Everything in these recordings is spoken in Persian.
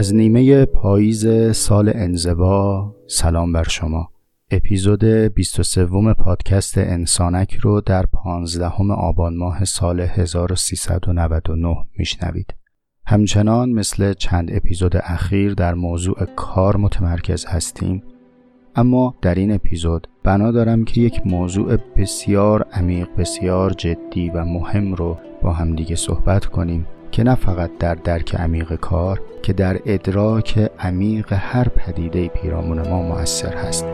از نیمه پاییز سال انزوا سلام بر شما. اپیزود 23 پادکست انسانک رو در 15 آبان ماه سال 1399 میشنوید. همچنان مثل چند اپیزود اخیر در موضوع کار متمرکز هستیم. اما در این اپیزود بنا دارم که یک موضوع بسیار عمیق بسیار جدی و مهم رو با همدیگه صحبت کنیم. که نه فقط در درک عمیق کار که در ادراک عمیق هر پدیده پیرامون ما مؤثر هست.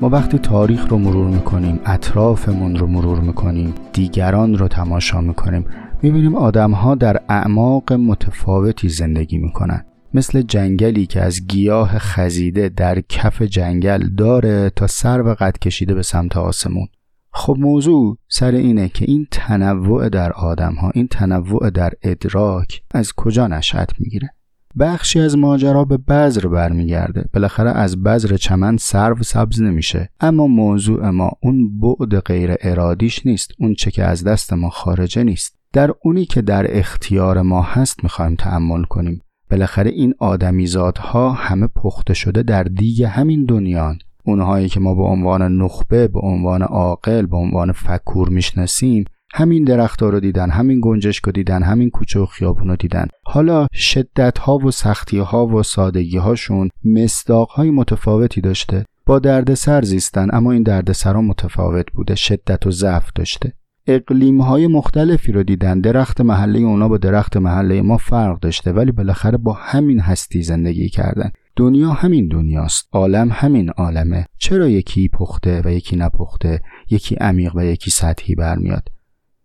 ما وقتی تاریخ رو مرور می‌کنیم اطرافمون رو مرور می‌کنیم دیگران رو تماشا می‌کنیم می‌بینیم آدم ها در اعماق متفاوتی زندگی می‌کنن. مثل جنگلی که از گیاه خزیده در کف جنگل داره تا سر و قد کشیده به سمت آسمون. خب موضوع سر اینه که این تنوع در آدم ها این تنوع در ادراک از کجا نشأت می‌گیره؟ بخشی از ماجرا به بذر برمیگرده. بالاخره از بذر چمن سرو سبز نمیشه. اما موضوع ما اون بعد غیر ارادیش نیست. اون چه که از دست ما خارجه نیست. در اونی که در اختیار ما هست می‌خوایم تعمل کنیم. بالاخره این آدمیزادها همه پخته شده در دیگ همین دنیان. اونهایی که ما به عنوان نخبه به عنوان عاقل به عنوان فکور می‌شناسیم همین درختها رو دیدن همین گنجشک رو دیدن همین کوچه و خیابون رو دیدن. حالا شدت ها و سختی ها و سادگی هاشون مصداق های متفاوتی داشته. با دردسر زیستن اما این دردسرها متفاوت بوده شدت و ضعف داشته. اقلیم های مختلفی رو دیدن. درخت محله اونا با درخت محله ما فرق داشته ولی بالاخره با همین هستی زندگی کردن. دنیا همین دنیاست. عالم همین عالمه. چرا یکی پخته و یکی نپخته؟ یکی عمیق و یکی سطحی برمیاد.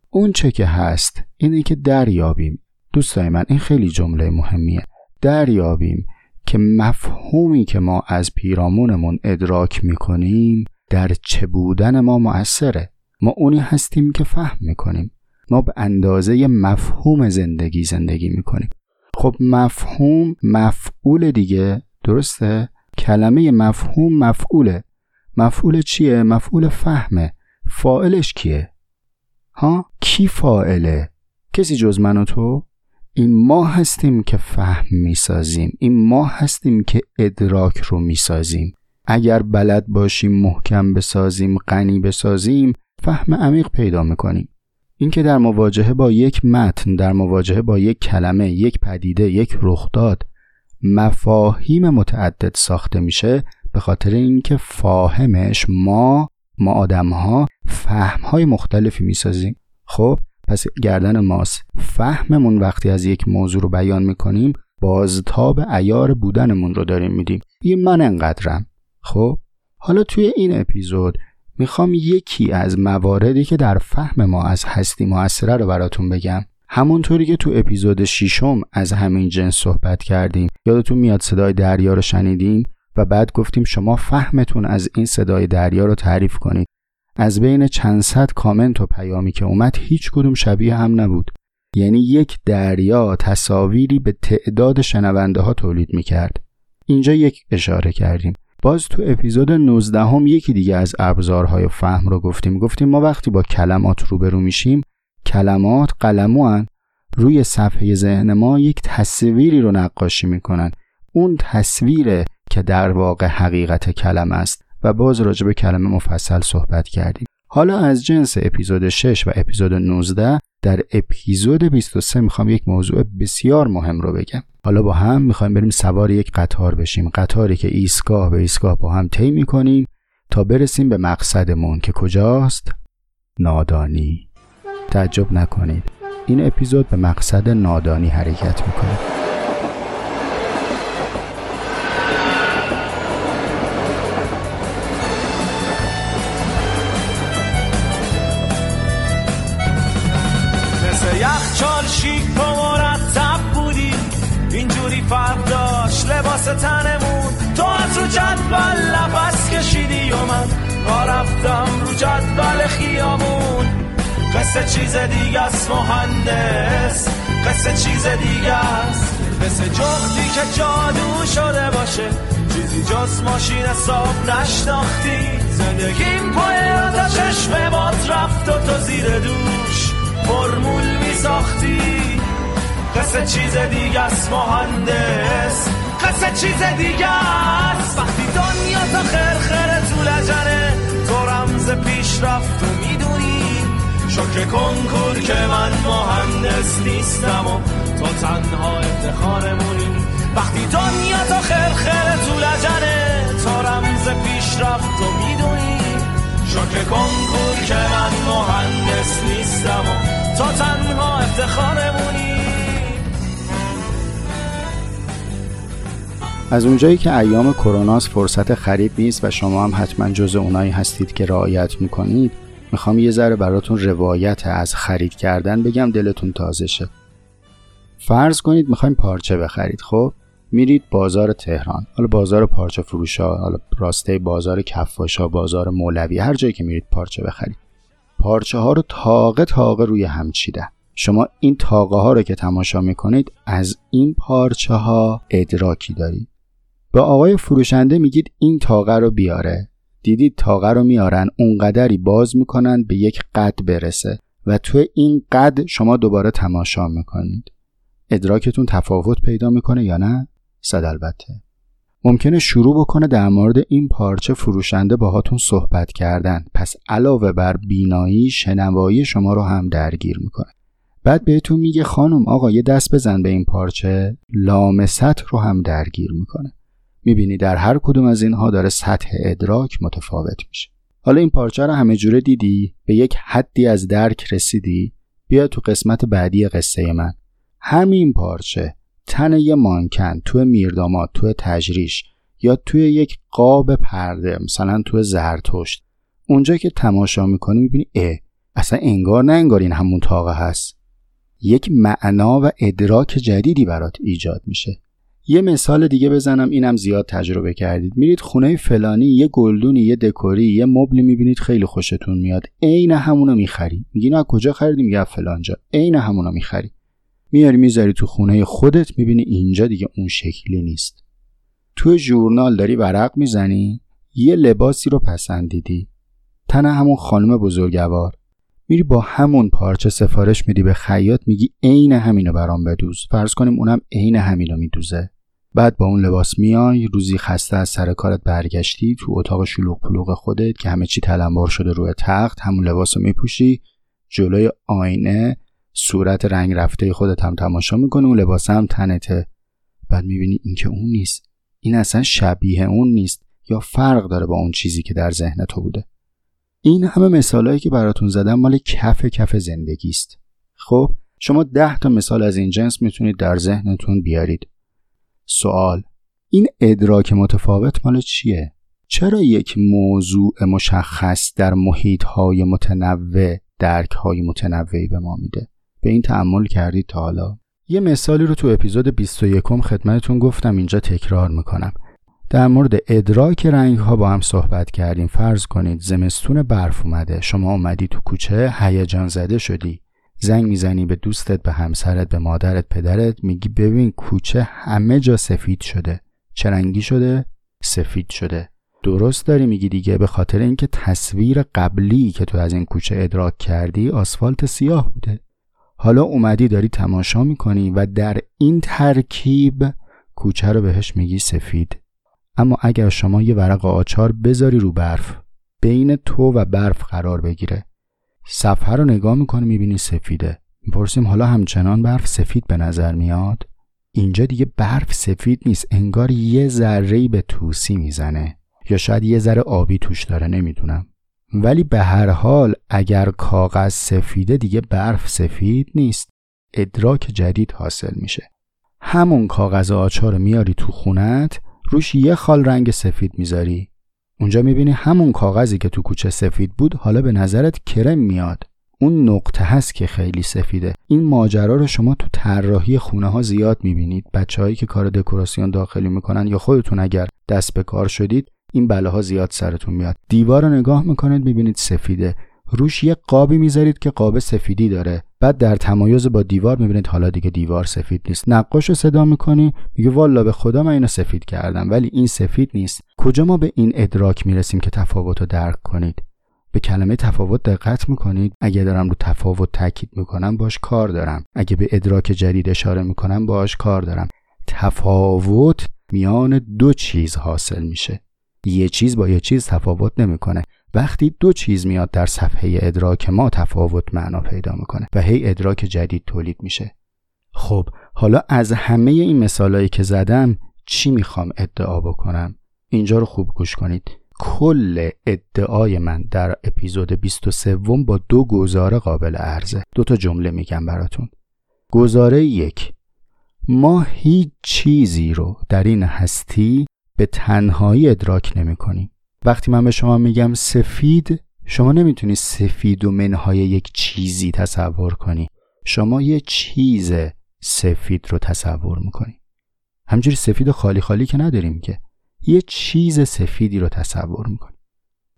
اون چه که هست اینه که دریابیم. دوستای من این خیلی جمله مهمیه. دریابیم که مفهومی که ما از پیرامونمون ادراک می‌کنیم در چه بودن ما مؤثره. ما اونی هستیم که فهم می‌کنیم. ما به اندازه مفهوم زندگی زندگی می‌کنیم. خب مفهوم مفعول دیگه درسته؟ کلمه مفهوم مفعوله. مفعول چیه؟ مفعول فهمه. فائلش کیه؟ ها؟ کی فائله کسی جز من و تو؟ این ما هستیم که فهم می‌سازیم. این ما هستیم که ادراک رو می‌سازیم. اگر بلد باشیم محکم بسازیم غنی بسازیم فهم عمیق پیدا می‌کنیم. اینکه در مواجهه با یک متن در مواجهه با یک کلمه یک پدیده یک رخداد مفاهیم متعدد ساخته میشه به خاطر اینکه فاهمش ما ما آدم ها فهم های مختلفی می‌سازیم. خب پس گردن ماست. فهممون وقتی از یک موضوع رو بیان می‌کنیم بازتاب ایار بودنمون رو داریم میدیم. یه من انقدرم. خب حالا توی این اپیزود می‌خوام یکی از مواردی که در فهم ما از هستی موثره رو براتون بگم. همونطوری که تو اپیزود شیشم از همین جنس صحبت کردیم. یادتون میاد صدای دریا رو شنیدیم و بعد گفتیم شما فهمتون از این صدای دریا رو تعریف کنید. از بین چند صد کامنت و پیامی که اومد هیچ کدوم شبیه هم نبود. یعنی یک دریا تصاویری به تعداد شنونده ها تولید می‌کرد. اینجا یک اشاره کردیم. باز تو اپیزود 19 هم یکی دیگه از ابزارهای فهم رو گفتیم. گفتیم ما وقتی با کلمات روبرو میشیم کلمات قلموان روی صفحه ذهن ما یک تصویری رو نقاشی می‌کنن. اون تصویر که در واقع حقیقت کلمه است و باز راجع به کلمه مفصل صحبت کردیم. حالا از جنس اپیزود 6 و اپیزود 19 در اپیزود 23 می‌خوام یک موضوع بسیار مهم رو بگم. حالا با هم می‌خوایم بریم سوار یک قطار بشیم. قطاری که ایستگاه به ایستگاه با هم طی می‌کنیم تا برسیم به مقصدمون که کجاست؟ نادانی. تعجب نکنید. این اپیزود به مقصد نادانی حرکت می‌کنه. قصه چیز دیگه است مهندس. قصه چیز دیگه است. مثل جختی که جادو شده باشه. چیزی جز ماشین حساب نشناختی. زندگیم پای تا چشم باد رفت و تو زیر دوش فرمول می ساختی قصه چیز دیگه است مهندس. قصه چیز دیگه است. وقتی دنیا تا خرخره تو لجنه تو رمز پیش رفت و می‌دونی شکر کنکور که من مهندس نیستم و تو تنها افتخارمونی. وقتی دنیا تا خرخره تو لجنه تو رمز پیش رفت و می‌دونی. شکر کنکور که من مهندس نیستم و تا تنها افتخارمونی. از اونجایی که ایام کروناست فرصت خرید نیست و شما هم حتما جز اونایی هستید که رعایت می‌کنید می‌خوام یه ذره براتون روایت از خرید کردن بگم دلتون تازه شه. فرض کنید می‌خوایم پارچه بخرید خب؟ میرید بازار تهران حالا بازار پارچه فروشا حالا راسته بازار کفاشا بازار مولوی هر جایی که میرید پارچه بخرید. پارچه ها رو تاقه تاقه روی هم چیدن. شما این تاقه ها رو که تماشا می‌کنید از این پارچه ها ادراکی دارید. به آقای فروشنده میگید این تاقه رو بیاره. دیدید تاقه رو میارن اونقدری باز می‌کنن به یک قد برسه و تو این قد شما دوباره تماشا می‌کنید. ادراکتون تفاوت پیدا می‌کنه یا نه؟ صد البته. ممکنه شروع بکنه در مورد این پارچه فروشنده باهاتون صحبت کردن. پس علاوه بر بینایی شنوایی شما رو هم درگیر می‌کنه. بعد بهتون میگه خانم آقا یه دست بزن به این پارچه. لامست رو هم درگیر می‌کنه. می‌بینی در هر کدوم از اینها داره سطح ادراک متفاوت میشه. حالا این پارچه رو همه جوره دیدی؟ به یک حدی از درک رسیدی؟ بیا تو قسمت بعدی قصه من. همین پارچه تن یه مانکن تو میرداماد تو تجریش یا توی یک قاب پرده مثلا تو زرتشت. اونجا که تماشا می‌کنی می‌بینی اه اصلا انگار نه انگار این همون تاقه هست. یک معنا و ادراک جدیدی برات ایجاد میشه. یه مثال دیگه بزنم اینم زیاد تجربه کردید. میرید خونه فلانی یه گلدونی یه دکوری یه مبلی می‌بینید خیلی خوشتون میاد. عین همونو می‌خری. میگی نه کجا خریدی میگه فلانجا عین همونو می‌خری. میاری می‌ذاری تو خونه خودت می‌بینی اینجا دیگه اون شکلی نیست. تو ژورنال داری ورق می‌زنی یه لباسی رو پسندیدی. تن همون خانم بزرگوار. میری با همون پارچه سفارش میدی به خیاط میگی عین همینو برام بدوز. فرض کنیم اونم عین همینو میدوزه. بعد با اون لباس میای روزی خسته از سر کارت برگشتی تو اتاق شلوغ پلوغ خودت که همه چی تلمبار شده روی تخت همون لباس رو میپوشی جلوی آینه صورت رنگ رفته خودت هم تماشا می‌کنی اون لباس هم تنته بعد می‌بینی این که اون نیست. این اصلا شبیه اون نیست یا فرق داره با اون چیزی که در ذهن تو بوده؟ این همه مثالهایی که براتون زدم مال کف کف زندگی است خب شما ده تا مثال از این جنس می‌تونید در ذهنتون بیارید. سوال این ادراک متفاوت مال چیه؟ چرا یک موضوع مشخص در محیط های متنوع درک های متنوعی به ما میده؟ به این تعمل کردید تا حالا. یه مثالی رو تو اپیزود 21 خدمتتون گفتم اینجا تکرار می‌کنم. در مورد ادراک رنگ ها با هم صحبت کردیم. فرض کنید زمستون برف اومده. شما اومدی تو کوچه هیجان زده شدی. زنگ می‌زنی به دوستت به همسرت به مادرت پدرت. میگی ببین کوچه همه جا سفید شده. چه رنگی شده؟ سفید شده. درست داری میگی دیگه. به خاطر اینکه تصویر قبلی که تو از این کوچه ادراک کردی آسفالت سیاه بوده. حالا اومدی داری تماشا می‌کنی و در این ترکیب کوچه رو بهش میگی سفید. اما اگر شما یه ورق آچار بذاری رو برف بین تو و برف قرار بگیره. صفحه رو نگاه می‌کنی می‌بینی سفیده. می‌پرسیم حالا همچنان برف سفید به نظر میاد؟ اینجا دیگه برف سفید نیست انگار یه ذره به توسی می‌زنه. یا شاید یه ذره آبی توش داره نمی‌دونم. ولی به هر حال اگر کاغذ سفیده دیگه برف سفید نیست. ادراک جدید حاصل میشه. همون کاغذ آچار میاری تو خونت روش یه خال رنگ سفید می‌ذاری. اونجا می‌بینی همون کاغذی که تو کوچه سفید بود حالا به نظرت کرم میاد. اون نقطه هست که خیلی سفیده. این ماجرا رو شما تو طراحی خونه ها زیاد می‌بینید. بچههایی که کار دکوراسیون داخلی می‌کنن یا خودتون اگر دست به کار شدید این بلاها زیاد سرتون میاد. دیوار رو نگاه می‌کنید می‌بینید سفیده. روش یه قابی می‌ذارید که قاب سفیدی داره. بعد در تمایز با دیوار می‌بینید حالا دیگه دیوار سفید نیست. نقاش رو صدا می‌کنی میگه والا به خدا من اینو سفید کردم ولی این سفید نیست. کجا ما به این ادراک می‌رسیم که تفاوت رو درک کنید؟ به کلمه تفاوت دقت می‌کنید؟ اگه دارم رو تفاوت تاکید می‌کنم باش کار دارم. اگه به ادراک جدید اشاره می‌کنم باش کار دارم. تفاوت میان دو چیز حاصل میشه. یه چیز با یه چیز تفاوت نمی‌کنه. وقتی دو چیز میاد در صفحه ادراک ما تفاوت معنا پیدا می‌کنه و هی ادراک جدید تولید میشه. خب حالا از همه این مثالایی که زدم چی می‌خوام ادعا بکنم؟ اینجا رو خوب گوش کنید. کل ادعای من در اپیزود 23 با دو گزاره قابل عرضه. دو تا جمله میگم براتون. گزاره یک ما هیچ چیزی رو در این هستی به تنهایی ادراک نمی کنیم وقتی من به شما میگم سفید شما نمی‌تونی سفید و منهای یک چیزی تصور کنی. شما یه چیز سفید رو تصور می‌کنی. همجوری سفید و خالی خالی که نداریم که. یه چیز سفیدی رو تصور می‌کنید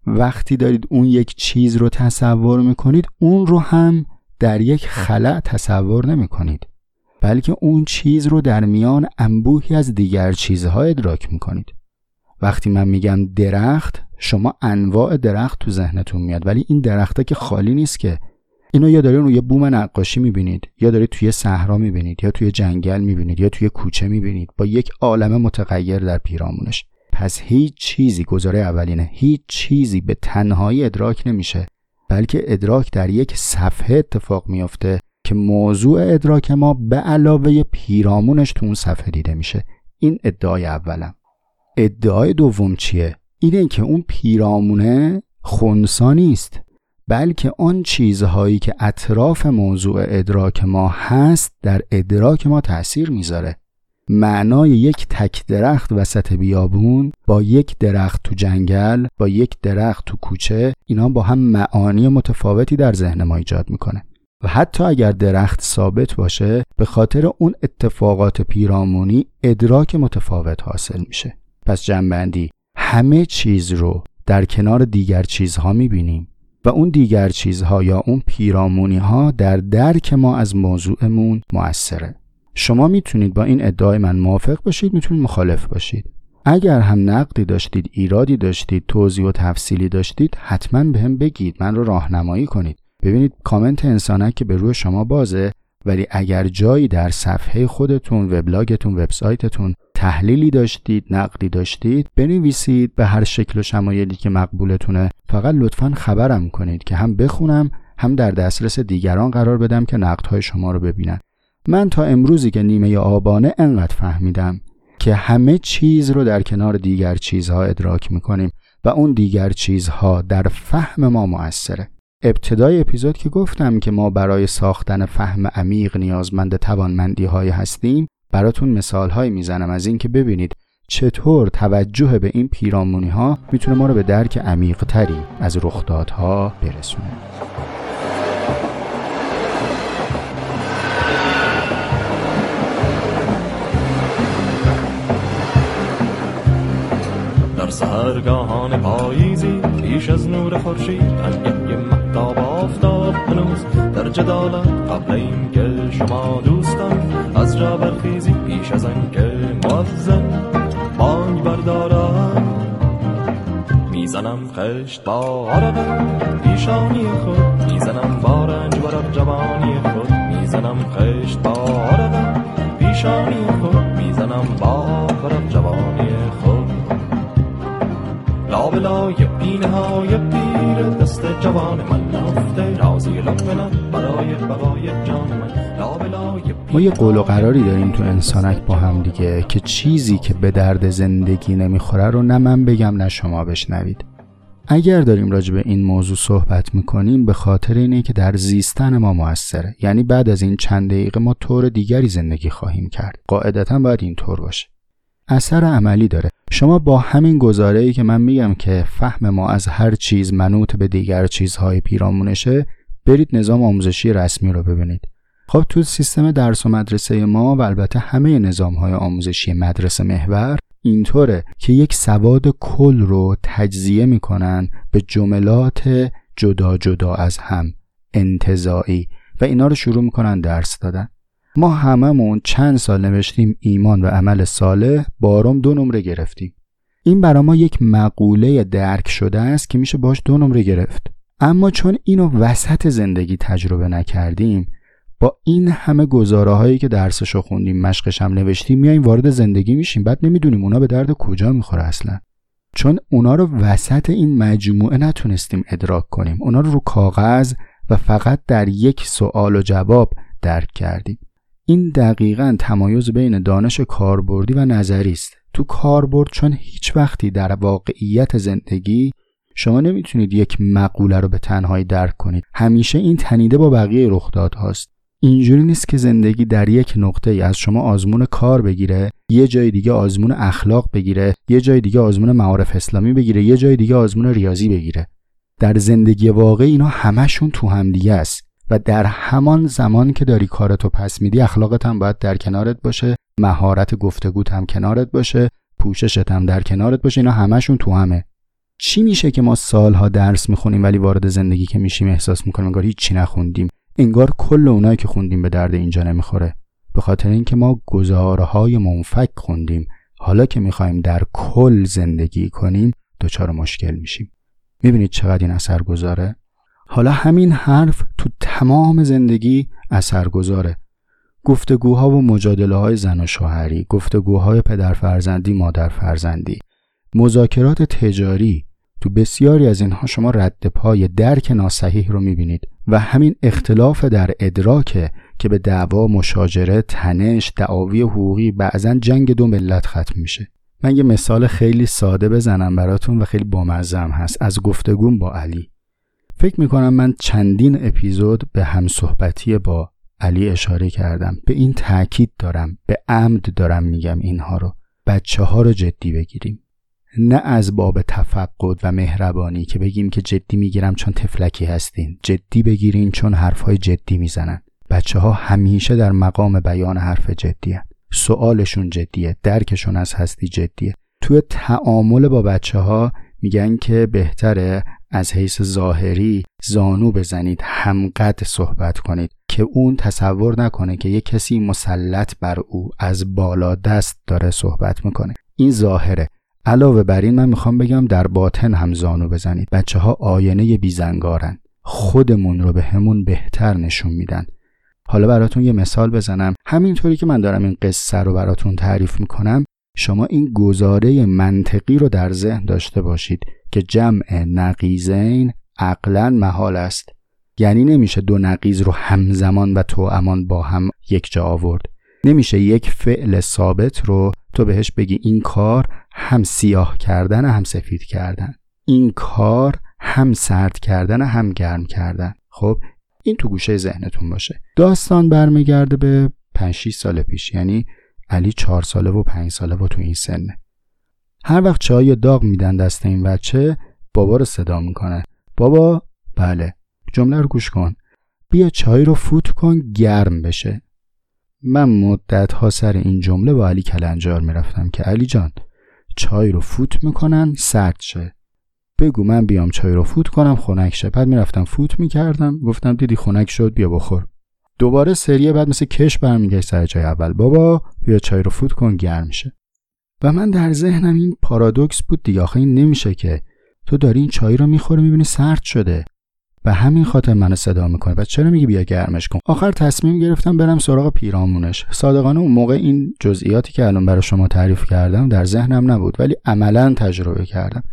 وقتی دارید اون یک چیز رو تصور می‌کنید اون رو هم در یک خلع تصور نمی‌کنید. بلکه اون چیز رو در میان انبوهی از دیگر چیزها ادراک می‌کنید. وقتی من میگم درخت شما انواع درخت تو ذهنتون میاد ولی این درخته که خالی نیست که. اینو یا دارید روی بوم نقاشی می‌بینید یا دارید توی صحرا می‌بینید یا توی جنگل می‌بینید یا توی کوچه می‌بینید با یک عالم متغیر در پیرامونش. پس هیچ چیزی گزاره اولینه هیچ چیزی به تنهایی ادراک نمیشه بلکه ادراک در یک صفحه اتفاق میافته که موضوع ادراک ما به علاوه پیرامونش تو اون صفحه دیده میشه. این ادعای اولم. ادعای دوم چیه؟ اینه که اون پیرامونه خونسا نیست بلکه آن چیزهایی که اطراف موضوع ادراک ما هست در ادراک ما تاثیر می‌ذاره. معنای یک تک درخت وسط بیابون با یک درخت تو جنگل با یک درخت تو کوچه اینا با هم معانی متفاوتی در ذهن ما ایجاد می‌کنه. و حتی اگر درخت ثابت باشه به خاطر اون اتفاقات پیرامونی ادراک متفاوت حاصل میشه. پس جنبندی. همه چیز رو در کنار دیگر چیزها می‌بینیم و اون دیگر چیزها یا اون پیرامونی ها در درک ما از موضوعمون مؤثره شما می‌تونید با این ادعای من موافق باشید می‌تونید مخالف باشید. اگر هم نقدی داشتید ایرادی داشتید توضیح و تفصیلی داشتید حتما به هم بگید من رو راهنمایی کنید. ببینید کامنت انسانک که به روی شما بازه ولی اگر جایی در صفحه خودتون وبلاگتون وبسایتتون تحلیلی داشتید نقدی داشتید بنویسید به هر شکل و شمایلی که مقبولتونه. فقط لطفا خبرم کنید که هم بخونم هم در دسترس دیگران قرار بدم که نقدهای شما رو ببینن. من تا امروزی که نیمه آبانه انقدر فهمیدم که همه چیز رو در کنار دیگر چیزها ادراک می‌کنیم و اون دیگر چیزها در فهم ما مؤثره. ابتدای اپیزود که گفتم که ما برای ساختن فهم عمیق نیازمند توانمندی های هستیم براتون مثال های می‌زنم از اینکه ببینید چطور توجه به این پیرامونی ها می‌تونه ما رو به درک عمیق تری از رخدادها برسونه. در سهرگاهان پاییزی پیش از نور خورشید انگه مهتاب آفتاب هنوز در جدالت قبل اینکه شما دوستان از جا برخیزی پیش از آنکه موزن بانگ بردارم. می‌زنم خشت با عرق پیشانی خود می‌زنم با رنج جوانی خود می‌زنم خشت با عرق پیشانی خود می‌زنم با رب جوانی لابلای پینه های پیر دست جوان من نفته رازی لب برای بقای جان ما یه قول و قراری داریم تو انسانک با هم دیگه که چیزی که به درد زندگی نمی‌خوره رو نه من بگم نه شما بشنوید. اگر داریم راجع به این موضوع صحبت می‌کنیم به خاطر اینه که در زیستن ما موثره. یعنی بعد از این چند دقیقه ما طور دیگری زندگی خواهیم کرد. قاعدتا باید این طور باشه. اثر عملی داره. شما با همین گزاره ای که من میگم که فهم ما از هر چیز منوط به دیگر چیزهای پیرامونشه برید نظام آموزشی رسمی رو ببینید. خب تو سیستم درس و مدرسه ما و البته همه نظام های آموزشی مدرسه محور اینطوره که یک سواد کل رو تجزیه می‌کنن به جملات جدا جدا از هم انتظاعی و اینا رو شروع می‌کنن درس دادن. ما هممون چند سال نوشتیم ایمان و عمل صالح بارم دو نمره گرفتیم. این برای ما یک مقوله درک شده است که میشه باش دو نمره گرفت. اما چون اینو وسط زندگی تجربه نکردیم با این همه گزاره هایی که درسشو خوندیم مشقش هم نوشتیم میایم وارد زندگی میشیم. بعد نمی‌دونیم اونا به درد کجا می‌خوره اصلا. چون اونا رو وسط این مجموعه نتونستیم ادراک کنیم. اونا رو رو کاغذ و فقط در یک سوال و جواب درک کردیم. این دقیقا تمایز بین دانش کاربردی و نظری است. تو کاربرد چون هیچ وقتی در واقعیت زندگی شما نمی‌تونید یک مقوله رو به تنهایی درک کنید. همیشه این تنیده با بقیه رخدادهاست اینجوری نیست که زندگی در یک نقطه ای از شما آزمون کار بگیره یه جای دیگه آزمون اخلاق بگیره یه جای دیگه آزمون معارف اسلامی بگیره یه جای دیگه آزمون ریاضی بگیره. در زندگی واقعی اینا همشون تو هم دیگه است. و در همان زمان که داری کارتو پس میدی اخلاقت هم باید در کنارت باشه مهارت گفتگوت هم کنارت باشه پوششت هم در کنارت باشه اینا همشون تو همه. چی میشه که ما سالها درس می‌خونیم ولی وارد زندگی که میشیم احساس می‌کنیم انگار هیچی نخوندیم؟ انگار کل اونایی که خوندیم به درد اینجا نمی‌خوره. به خاطر اینکه ما گزارهای منفک خوندیم. حالا که می‌خوایم در کل زندگی کنیم دچار مشکل میشیم. می‌بینید چقدر این اثر گذاره؟ حالا همین حرف تو تمام زندگی اثر گذاره. گفتگوها و مجادله های زن و شوهری گفتگوهای پدر فرزندی مادر فرزندی مذاکرات تجاری تو بسیاری از اینها شما رد پای درک ناسحیح رو می‌بینید و همین اختلاف در ادراک که به دعوا مشاجره تنش دعاوی حقوقی بعضا جنگ دو ملت ختم میشه. من یه مثال خیلی ساده بزنم براتون و خیلی بامزم هست از گفتگوم با علی. فکر می‌کنم من چندین اپیزود به همصحبتی با علی اشاره کردم. به این تاکید دارم به عمد دارم میگم اینها رو. بچه ها رو جدی بگیریم. نه از باب تفقد و مهربانی که بگیم که جدی می‌گیرم چون تفلکی هستین. جدی بگیرین چون حرفهای جدی می‌زنن. بچه ها همیشه در مقام بیان حرف جدی هن. سوالشون جدیه درکشون از هستی جدیه. توی تعامل با بچه ها میگن که بهتره از حیث ظاهری زانو بزنید همقد صحبت کنید که اون تصور نکنه که یه کسی مسلط بر او از بالا دست داره صحبت می‌کنه. این ظاهره. علاوه بر این من می‌خوام بگم در باطن هم زانو بزنید. بچه ها آینه بیزنگارن. خودمون رو به همون بهتر نشون میدن. حالا براتون یه مثال بزنم. همینطوری که من دارم این قصه رو براتون تعریف می‌کنم شما این گزاره منطقی رو در ذهن داشته باشید که جمع نقیزین عقلا محال است. یعنی نمیشه دو نقیز رو همزمان و امان با هم یک جا آورد. نمیشه یک فعل ثابت رو تو بهش بگی این کار هم سیاه کردن هم سفید کردن. این کار هم سرد کردن هم گرم کردن. خب این تو گوشه ذهنتون باشه. داستان برمیگرده به 5 6 سال پیش. یعنی علی 4 ساله و 5 ساله و تو این سنه هر وقت چای داغ میدن دست این بچه بابا رو صدا می‌کنه. بابا بله جمله رو گوش کن. بیا چای رو فوت کن گرم بشه. من مدت ها سر این جمله با علی کلنجار می‌رفتم که علی جان چای رو فوت می‌کنن سرد شه. بگو من بیام چای رو فوت کنم خنک شه. بعد می‌رفتم فوت می‌کردم گفتم دیدی خنک شد بیا بخور. دوباره سریه بعد مثل کش برمیگشت سر چای اول. بابا بیا چای رو فوت کن گرم شه. و من در ذهنم این پارادوکس بود دیگه. آخه این نمیشه که. تو داری این چای رو می‌خوره می‌بینی سرد شده. و همین خاطر منو صدا می‌کنه. و چرا میگی بیا گرمش کن؟ آخر تصمیم گرفتم برم سراغ پیرامونش. صادقانه اون موقع این جزئیاتی که الان برای شما تعریف کردم در ذهنم نبود. ولی عملا تجربه کردم.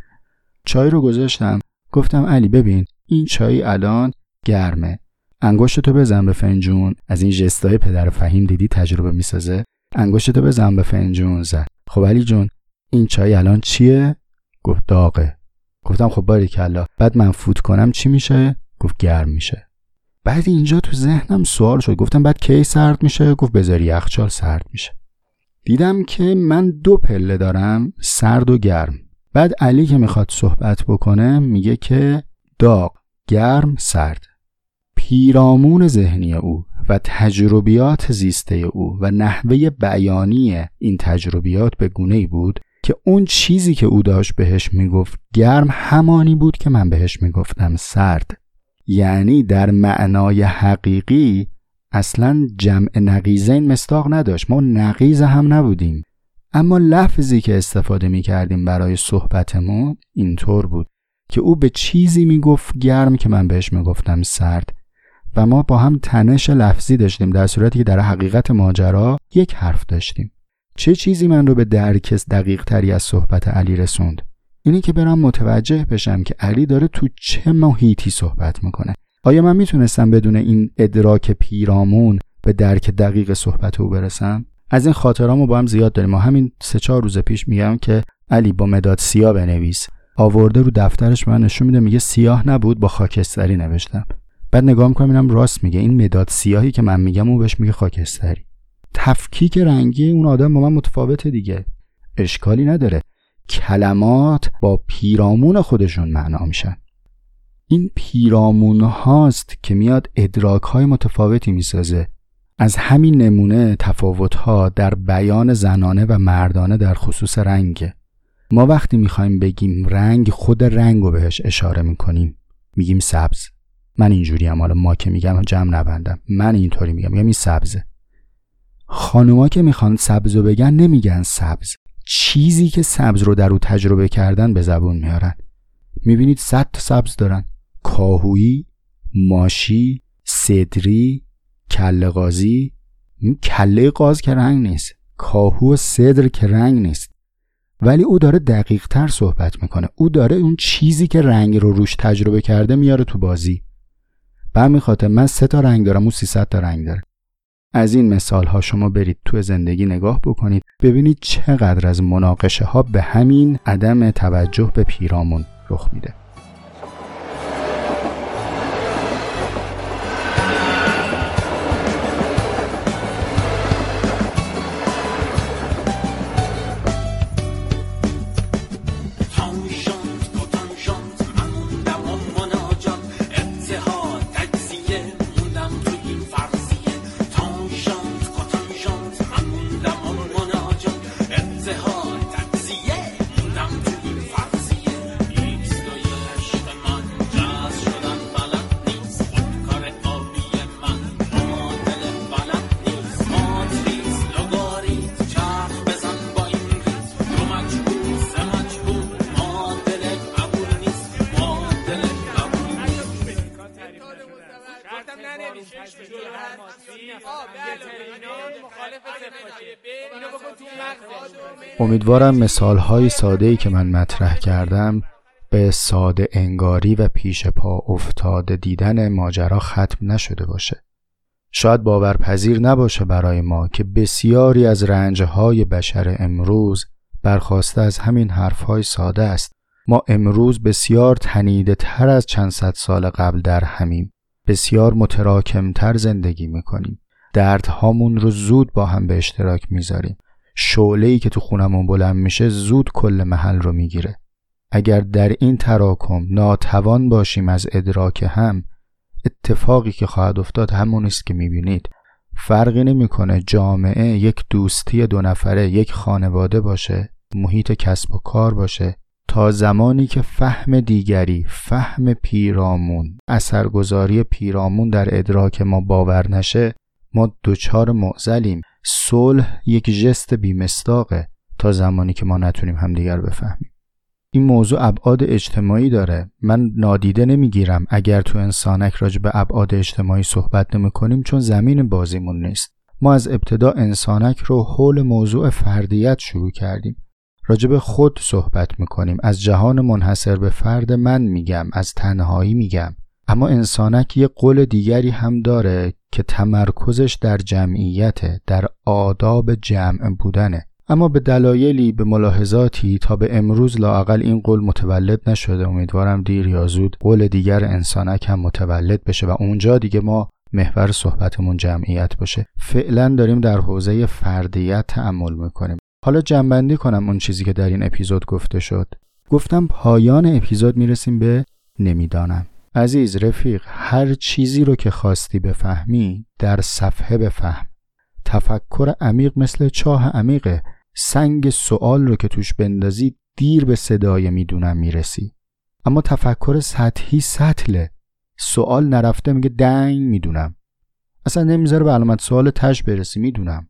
چای رو گذاشتم. گفتم علی ببین این چای الان گرمه. انگشتتو بزن به فنجون. از این جستای پدر فهیم دیدی تجربه می‌سازه؟ انگشتتو بزن به فنجون زد. خب علی جون این چای الان چیه؟ گفت داغه. گفتم خب باری کلا. بعد من فوت کنم چی میشه؟ گفت گرم میشه. بعد اینجا تو ذهنم سوال شد. گفتم بعد کی سرد میشه؟ گفت بذاری یخچال سرد میشه. دیدم که من دو پله دارم سرد و گرم. بعد علی که می‌خواد صحبت بکنه میگه که داغ گرم سرد. پیرامون ذهنی او و تجربیات زیسته او و نحوه بیانی این تجربیات به گونه ای بود که اون چیزی که او داشت بهش می‌گفت گرم همانی بود که من بهش می‌گفتم سرد. یعنی در معنای حقیقی اصلا جمع نقیزین مستاق نداشت. ما نقیز هم نبودیم. اما لفظی که استفاده می کردیم برای صحبتمون اینطور بود که او به چیزی می‌گفت گرم که من بهش می‌گفتم سرد. و ما با هم تنش لفظی داشتیم در صورتی که در حقیقت ماجرا یک حرف داشتیم. چه چیزی من رو به درک دقیق تری از صحبت علی رسوند؟ اینی که برم متوجه بشم که علی داره تو چه محیطی صحبت می‌کنه. آیا من می‌تونستم بدون این ادراک پیرامون به درک دقیق صحبت او برسم؟ از این خاطرامو با هم زیاد داریم ما همین سه چهار روز پیش میگم که علی با مداد سیاه بنویس. آورده رو دفترش من نشون میده میگه سیاه نبود با خاکستری نوشتم. بعد نگاه می‌کنم اینم راست میگه. این مداد سیاهی که من میگم اون بهش میگه خاکستری. تفکیک رنگی اون آدم با من متفاوته دیگه. اشکالی نداره. کلمات با پیرامون خودشون معنا میشن. این پیرامون هاست که میاد ادراک های متفاوتی می‌سازه. از همین نمونه تفاوت ها در بیان زنانه و مردانه در خصوص رنگ ما وقتی می‌خوایم بگیم رنگ خود رنگ رو بهش اشاره می‌کنیم. میگیم سبز. من اینجوری هم حالا ما که میگم جمع نبندم. من اینطوری میگم. میگم این سبزه. خانوما که می‌خوان سبز رو بگن نمیگن سبز. چیزی که سبز رو در او تجربه کردن به زبون میارن. می‌بینید صد سبز دارن. کاهویی ماشی صدری کله قازی این کله قاز که رنگ نیست. کاهو و صدر که رنگ نیست. ولی او داره دقیق تر صحبت می‌کنه. او داره اون چیزی که رنگ رو روش تجربه کرده میاره تو بازی. به همین خاطر من سه تا رنگ دارم او 300 تا رنگ داره. از این مثال ها شما برید تو زندگی نگاه بکنید ببینید چقدر از مناقشه ها به همین عدم توجه به پیرامون رخ میده. امیدوارم ساده ای که من مطرح کردم به ساده انگاری و پیش پا افتاده دیدن ماجرا ختم نشده باشه. شاید باورپذیر نباشه برای ما که بسیاری از رنجهای بشر امروز برخواسته از همین حرفهای ساده است. ما امروز بسیار تنیده تر از چند صد سال قبل در همیم. بسیار متراکمتر زندگی می‌کنیم. دردهامون رو زود با هم به اشتراک می‌ذاریم. ای که تو خونمون بلند میشه زود کل محل رو می‌گیره. اگر در این تراکم ناتوان باشیم از ادراک هم اتفاقی که خواهد افتاد همون است که می‌بینید. فرقی نمی‌کنه جامعه یک دوستی دو نفره یک خانواده باشه محیط کسب و کار باشه. تا زمانی که فهم دیگری فهم پیرامون اثرگذاری پیرامون در ادراک ما باور نشه ما دوچار معزلیم صلح یک ژست بیمستاقه تا زمانی که ما نتونیم همدیگر بفهمیم. این موضوع ابعاد اجتماعی داره. من نادیده نمی‌گیرم اگر تو انسانک راجع به ابعاد اجتماعی صحبت نمی کنیم چون زمین بازیمون نیست. ما از ابتدا انسانک رو حول موضوع فردیت شروع کردیم. راجع به خود صحبت می‌کنیم. از جهان منحصر به فرد من میگم از تنهایی میگم. اما انسانک یه قول دیگری هم داره که تمرکزش در جمعیت در آداب جمع بودنه. اما به دلایلی به ملاحظاتی تا به امروز لاقل این قول متولد نشده. امیدوارم دیر یا زود قول دیگر انسانک هم متولد بشه و اونجا دیگه ما محور صحبتمون جمعیت باشه. فعلا داریم در حوزه فردیت تعمل می‌کنیم. حالا جنبندی کنم اون چیزی که در این اپیزود گفته شد. گفتم پایان اپیزود می‌رسیم به نمی‌دانم. عزیز رفیق هر چیزی رو که خواستی بفهمی در صفحه بفهم. تفکر عمیق مثل چاه عمیقه. سنگ سوال رو که توش بندازی دیر به صدای می‌دونم می‌رسی. اما تفکر سطحی سطله. سوال نرفته میگه دنگ می‌دونم. اصلا نمی‌ذاره به علامت سوال تش برسی می‌دونم.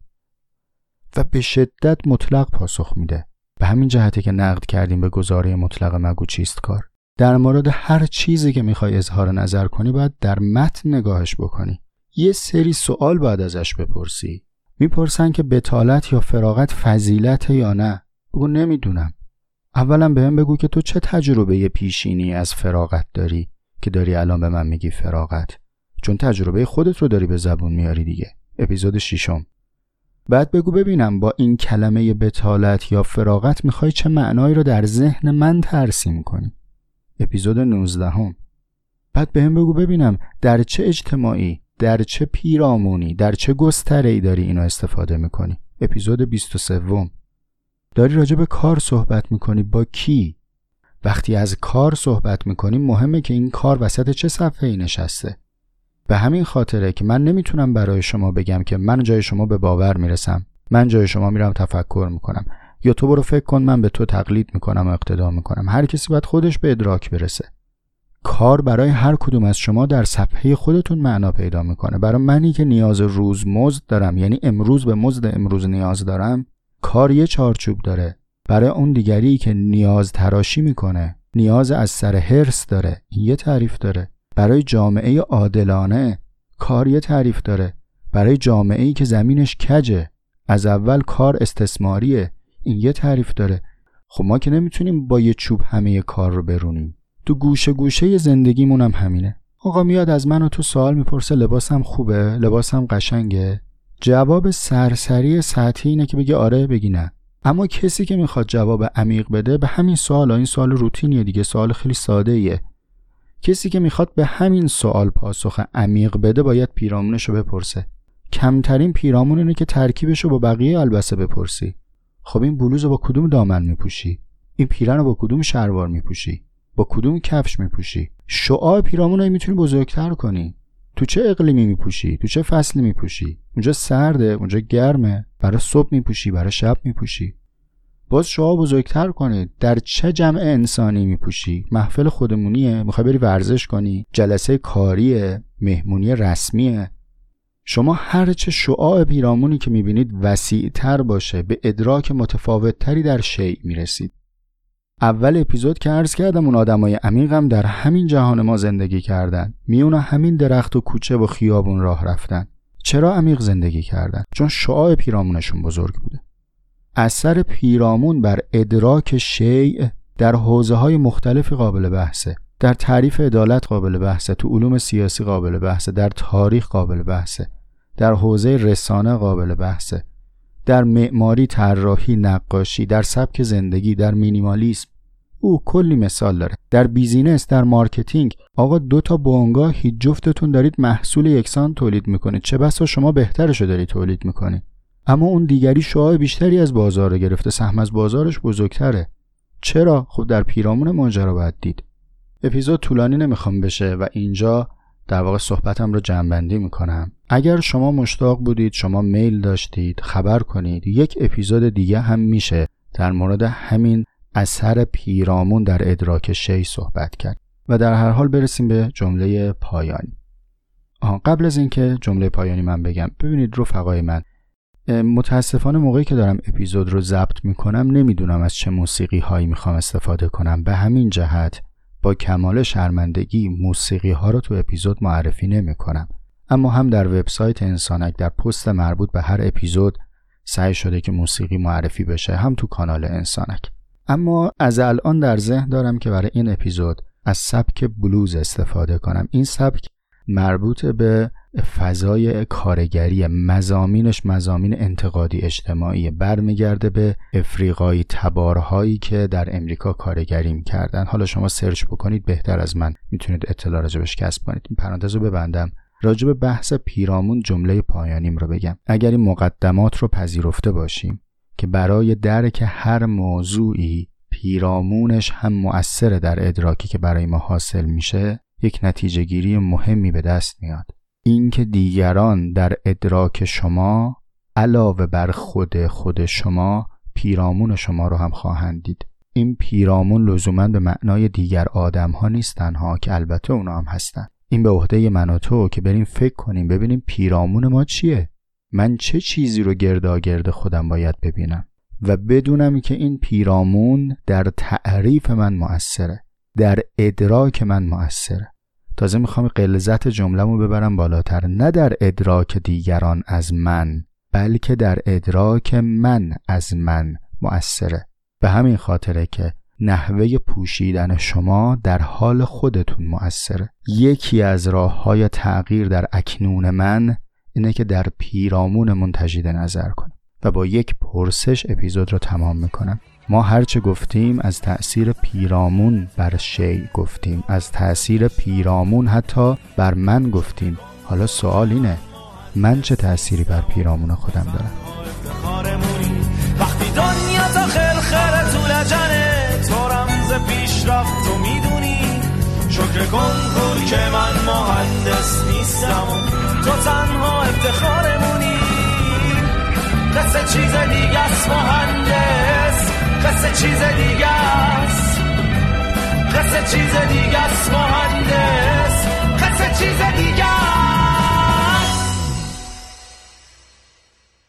و به شدت مطلق پاسخ میده. به همین جهته که نقد کردیم به گزاره مطلق مگو چیست کار؟ در مورد هر چیزی که می‌خوای اظهار نظر کنی باید در متن نگاهش بکنی. یه سری سوال باید ازش بپرسی. می‌پرسن که بتالت یا فراغت فضیلت یا نه. بگو نمی‌دونم. اولا بهم بگو که تو چه تجربه پیشینی از فراغت داری که داری الان به من میگی فراغت. چون تجربه خودت رو داری به زبون میاری دیگه. اپیزود ششم. بعد بگو ببینم با این کلمه بتالت یا فراغت می‌خوای چه معنایی رو در ذهن من ترسیم کنی. اپیزود 19 هم. بعد به هم بگو ببینم در چه اجتماعی در چه پیرامونی در چه گستره ای داری اینو استفاده می‌کنی. اپیزود 23 داری راجع به کار صحبت می‌کنی. با کی؟ وقتی از کار صحبت می‌کنیم مهمه که این کار وسط چه صفحه ای نشسته؟ به همین خاطره که من نمی‌تونم برای شما بگم که من جای شما به باور می‌رسم. من جای شما میرم تفکر می‌کنم. یا تو برو فکر کن من به تو تقلید می‌کنم و اقتدا می‌کنم. هر کسی باید خودش به ادراک برسه. کار برای هر کدوم از شما در صفحه خودتون معنا پیدا می‌کنه. برای منی که نیاز روز مزد دارم یعنی امروز به مزد امروز نیاز دارم کار یه چارچوب داره. برای اون دیگری که نیاز تراشی می‌کنه نیاز از سر هرس داره یه تعریف داره. برای جامعه عادلانه کار یه تعریف داره. برای جامعه ای که زمینش کجه از اول کار استثماریه. این یه تعریف داره. خب ما که نمی‌تونیم با یه چوب همه کار رو برونیم. تو گوشه گوشه زندگیمون هم همینه. آقا میاد از من و تو سوال می‌پرسه لباسم خوبه؟ لباسم قشنگه؟ جواب سرسری سطحی اینه که بگی آره بگی نه. اما کسی که می‌خواد جواب عمیق بده به همین سوال این سوال روتینیه دیگه سوال خیلی ساده ایه کسی که می‌خواد به همین سوال پاسخ عمیق بده باید پیرامونش رو بپرسه. کمترین پیرامون اینه که ترکیبش رو با بقیه البسه بپرسی. خب این بلوز رو با کدوم دامن میپوشی؟ این پیرن رو با کدوم شلوار میپوشی؟ با کدوم کفش میپوشی؟ شعاع پیرامون رو می‌تونی بزرگتر کنی. تو چه اقلیمی میپوشی؟ تو چه فصلی میپوشی؟ اونجا سرده اونجا گرمه. برای صبح میپوشی برای شب میپوشی. باز شعاع بزرگتر کنید در چه جمع انسانی میپوشی؟ محفل خودمونیه. می‌خوای بری ورزش کنی؟ جلسه کاریه. مهمونی رسمیه. شما هرچه شعاع پیرامونی که می‌بینید وسیعتر باشه به ادراک متفاوتتری در شیء می‌رسید. اول اپیزود که عرض کردم اون آدمای عمیقم در همین جهان ما زندگی کردن. میون همین درخت و کوچه و خیابون راه رفتن. چرا عمیق زندگی کردن؟ چون شعاع پیرامونشون بزرگ بوده. اثر پیرامون بر ادراک شیء در حوزه های مختلفی قابل بحثه. در تعریف عدالت قابل بحثه تو علوم سیاسی قابل بحثه در تاریخ قابل بحثه. در حوزه رسانه قابل بحثه. در معماری طراحی نقاشی در سبک زندگی در مینیمالیسم. اوه کلی مثال داره. در business در marketing. آقا دو تا بنگاهید جفتتون دارید محصول یکسان تولید می‌کنید. چه بسا شما بهترشو دارید تولید می‌کنید. اما اون دیگری شعاع بیشتری از بازار رو گرفته. سهم از بازارش بزرگتره. چرا؟ خب در پیرامون ماجرا باید دید. اپیزود طولانی نمی‌خوام بشه و اینجا در واقع صحبتم رو جنبندی می‌کنم. اگر شما مشتاق بودید شما میل داشتید خبر کنید یک اپیزود دیگه هم میشه. در مورد همین اثر پیرامون در ادراک شی صحبت کرد. و در هر حال برسیم به جمله پایانی. آه قبل از اینکه جمله پایانی من بگم ببینید رفقای من متاسفانه موقعی که دارم اپیزود رو ضبط می‌کنم نمی‌دونم از چه موسیقی هایی می‌خوام استفاده کنم. به همین جهت با کمال شرمندگی موسیقی ها رو تو اپیزود معرفی نمی کنم. اما هم در وبسایت انسانک در پست مربوط به هر اپیزود سعی شده که موسیقی معرفی بشه هم تو کانال انسانک اما از الان در ذهن دارم که برای این اپیزود از سبک بلوز استفاده کنم این سبک مربوط به فضای کارگری مزامینش مزامین انتقادی اجتماعی برمیگرده به افریقایی تبارهایی که در امریکا کارگری می‌کردن حالا شما سرچ بکنید بهتر از من می‌تونید اطلاع راجبش کسب کنید. این پرانتز رو ببندم. راجب بحث پیرامون جمله پایانیم رو بگم. اگر این مقدمات رو پذیرفته باشیم که برای درک هر موضوعی پیرامونش هم مؤثر در ادراکی که برای ما حاصل میشه یک نتیجه گیری مهمی به دست میاد. اینکه دیگران در ادراک شما علاوه بر خود خود شما پیرامون شما رو هم خواهند دید. این پیرامون لزوما به معنای دیگر آدم ها نیستن ها که البته اونا هم هستن. این به عهده من و تو که بریم فکر کنیم ببینیم پیرامون ما چیه. من چه چیزی رو گرداگرد خودم باید ببینم؟ و بدونم که این پیرامون در تعریف من مؤثره در ادراک من مؤثره. تازه می‌خوام قلزت جملهمو ببرم بالاتر. نه در ادراک دیگران از من بلکه در ادراک من از من مؤثره. به همین خاطره که نحوه پوشیدن شما در حال خودتون مؤثره. یکی از راه های تغییر در اکنون من اینه که در پیرامون من تجدید نظر کنم و با یک پرسش اپیزود رو تمام می‌کنم. ما هرچه گفتیم از تأثیر پیرامون بر شی گفتیم. از تأثیر پیرامون حتی بر من گفتیم. حالا سوال اینه من چه تأثیری بر پیرامون خودم دارم؟ وقتی دنیا تا خلخل تو لجنه تو رمز پیشرفت تو می‌دونی. شکر کن که من مهندس نیستم تو تنها افتخارمونی. قصه چیز دیگه است مهندس. قصه چیز دیگه است. قصه چیز دیگه است مهندس. قصه چیز دیگه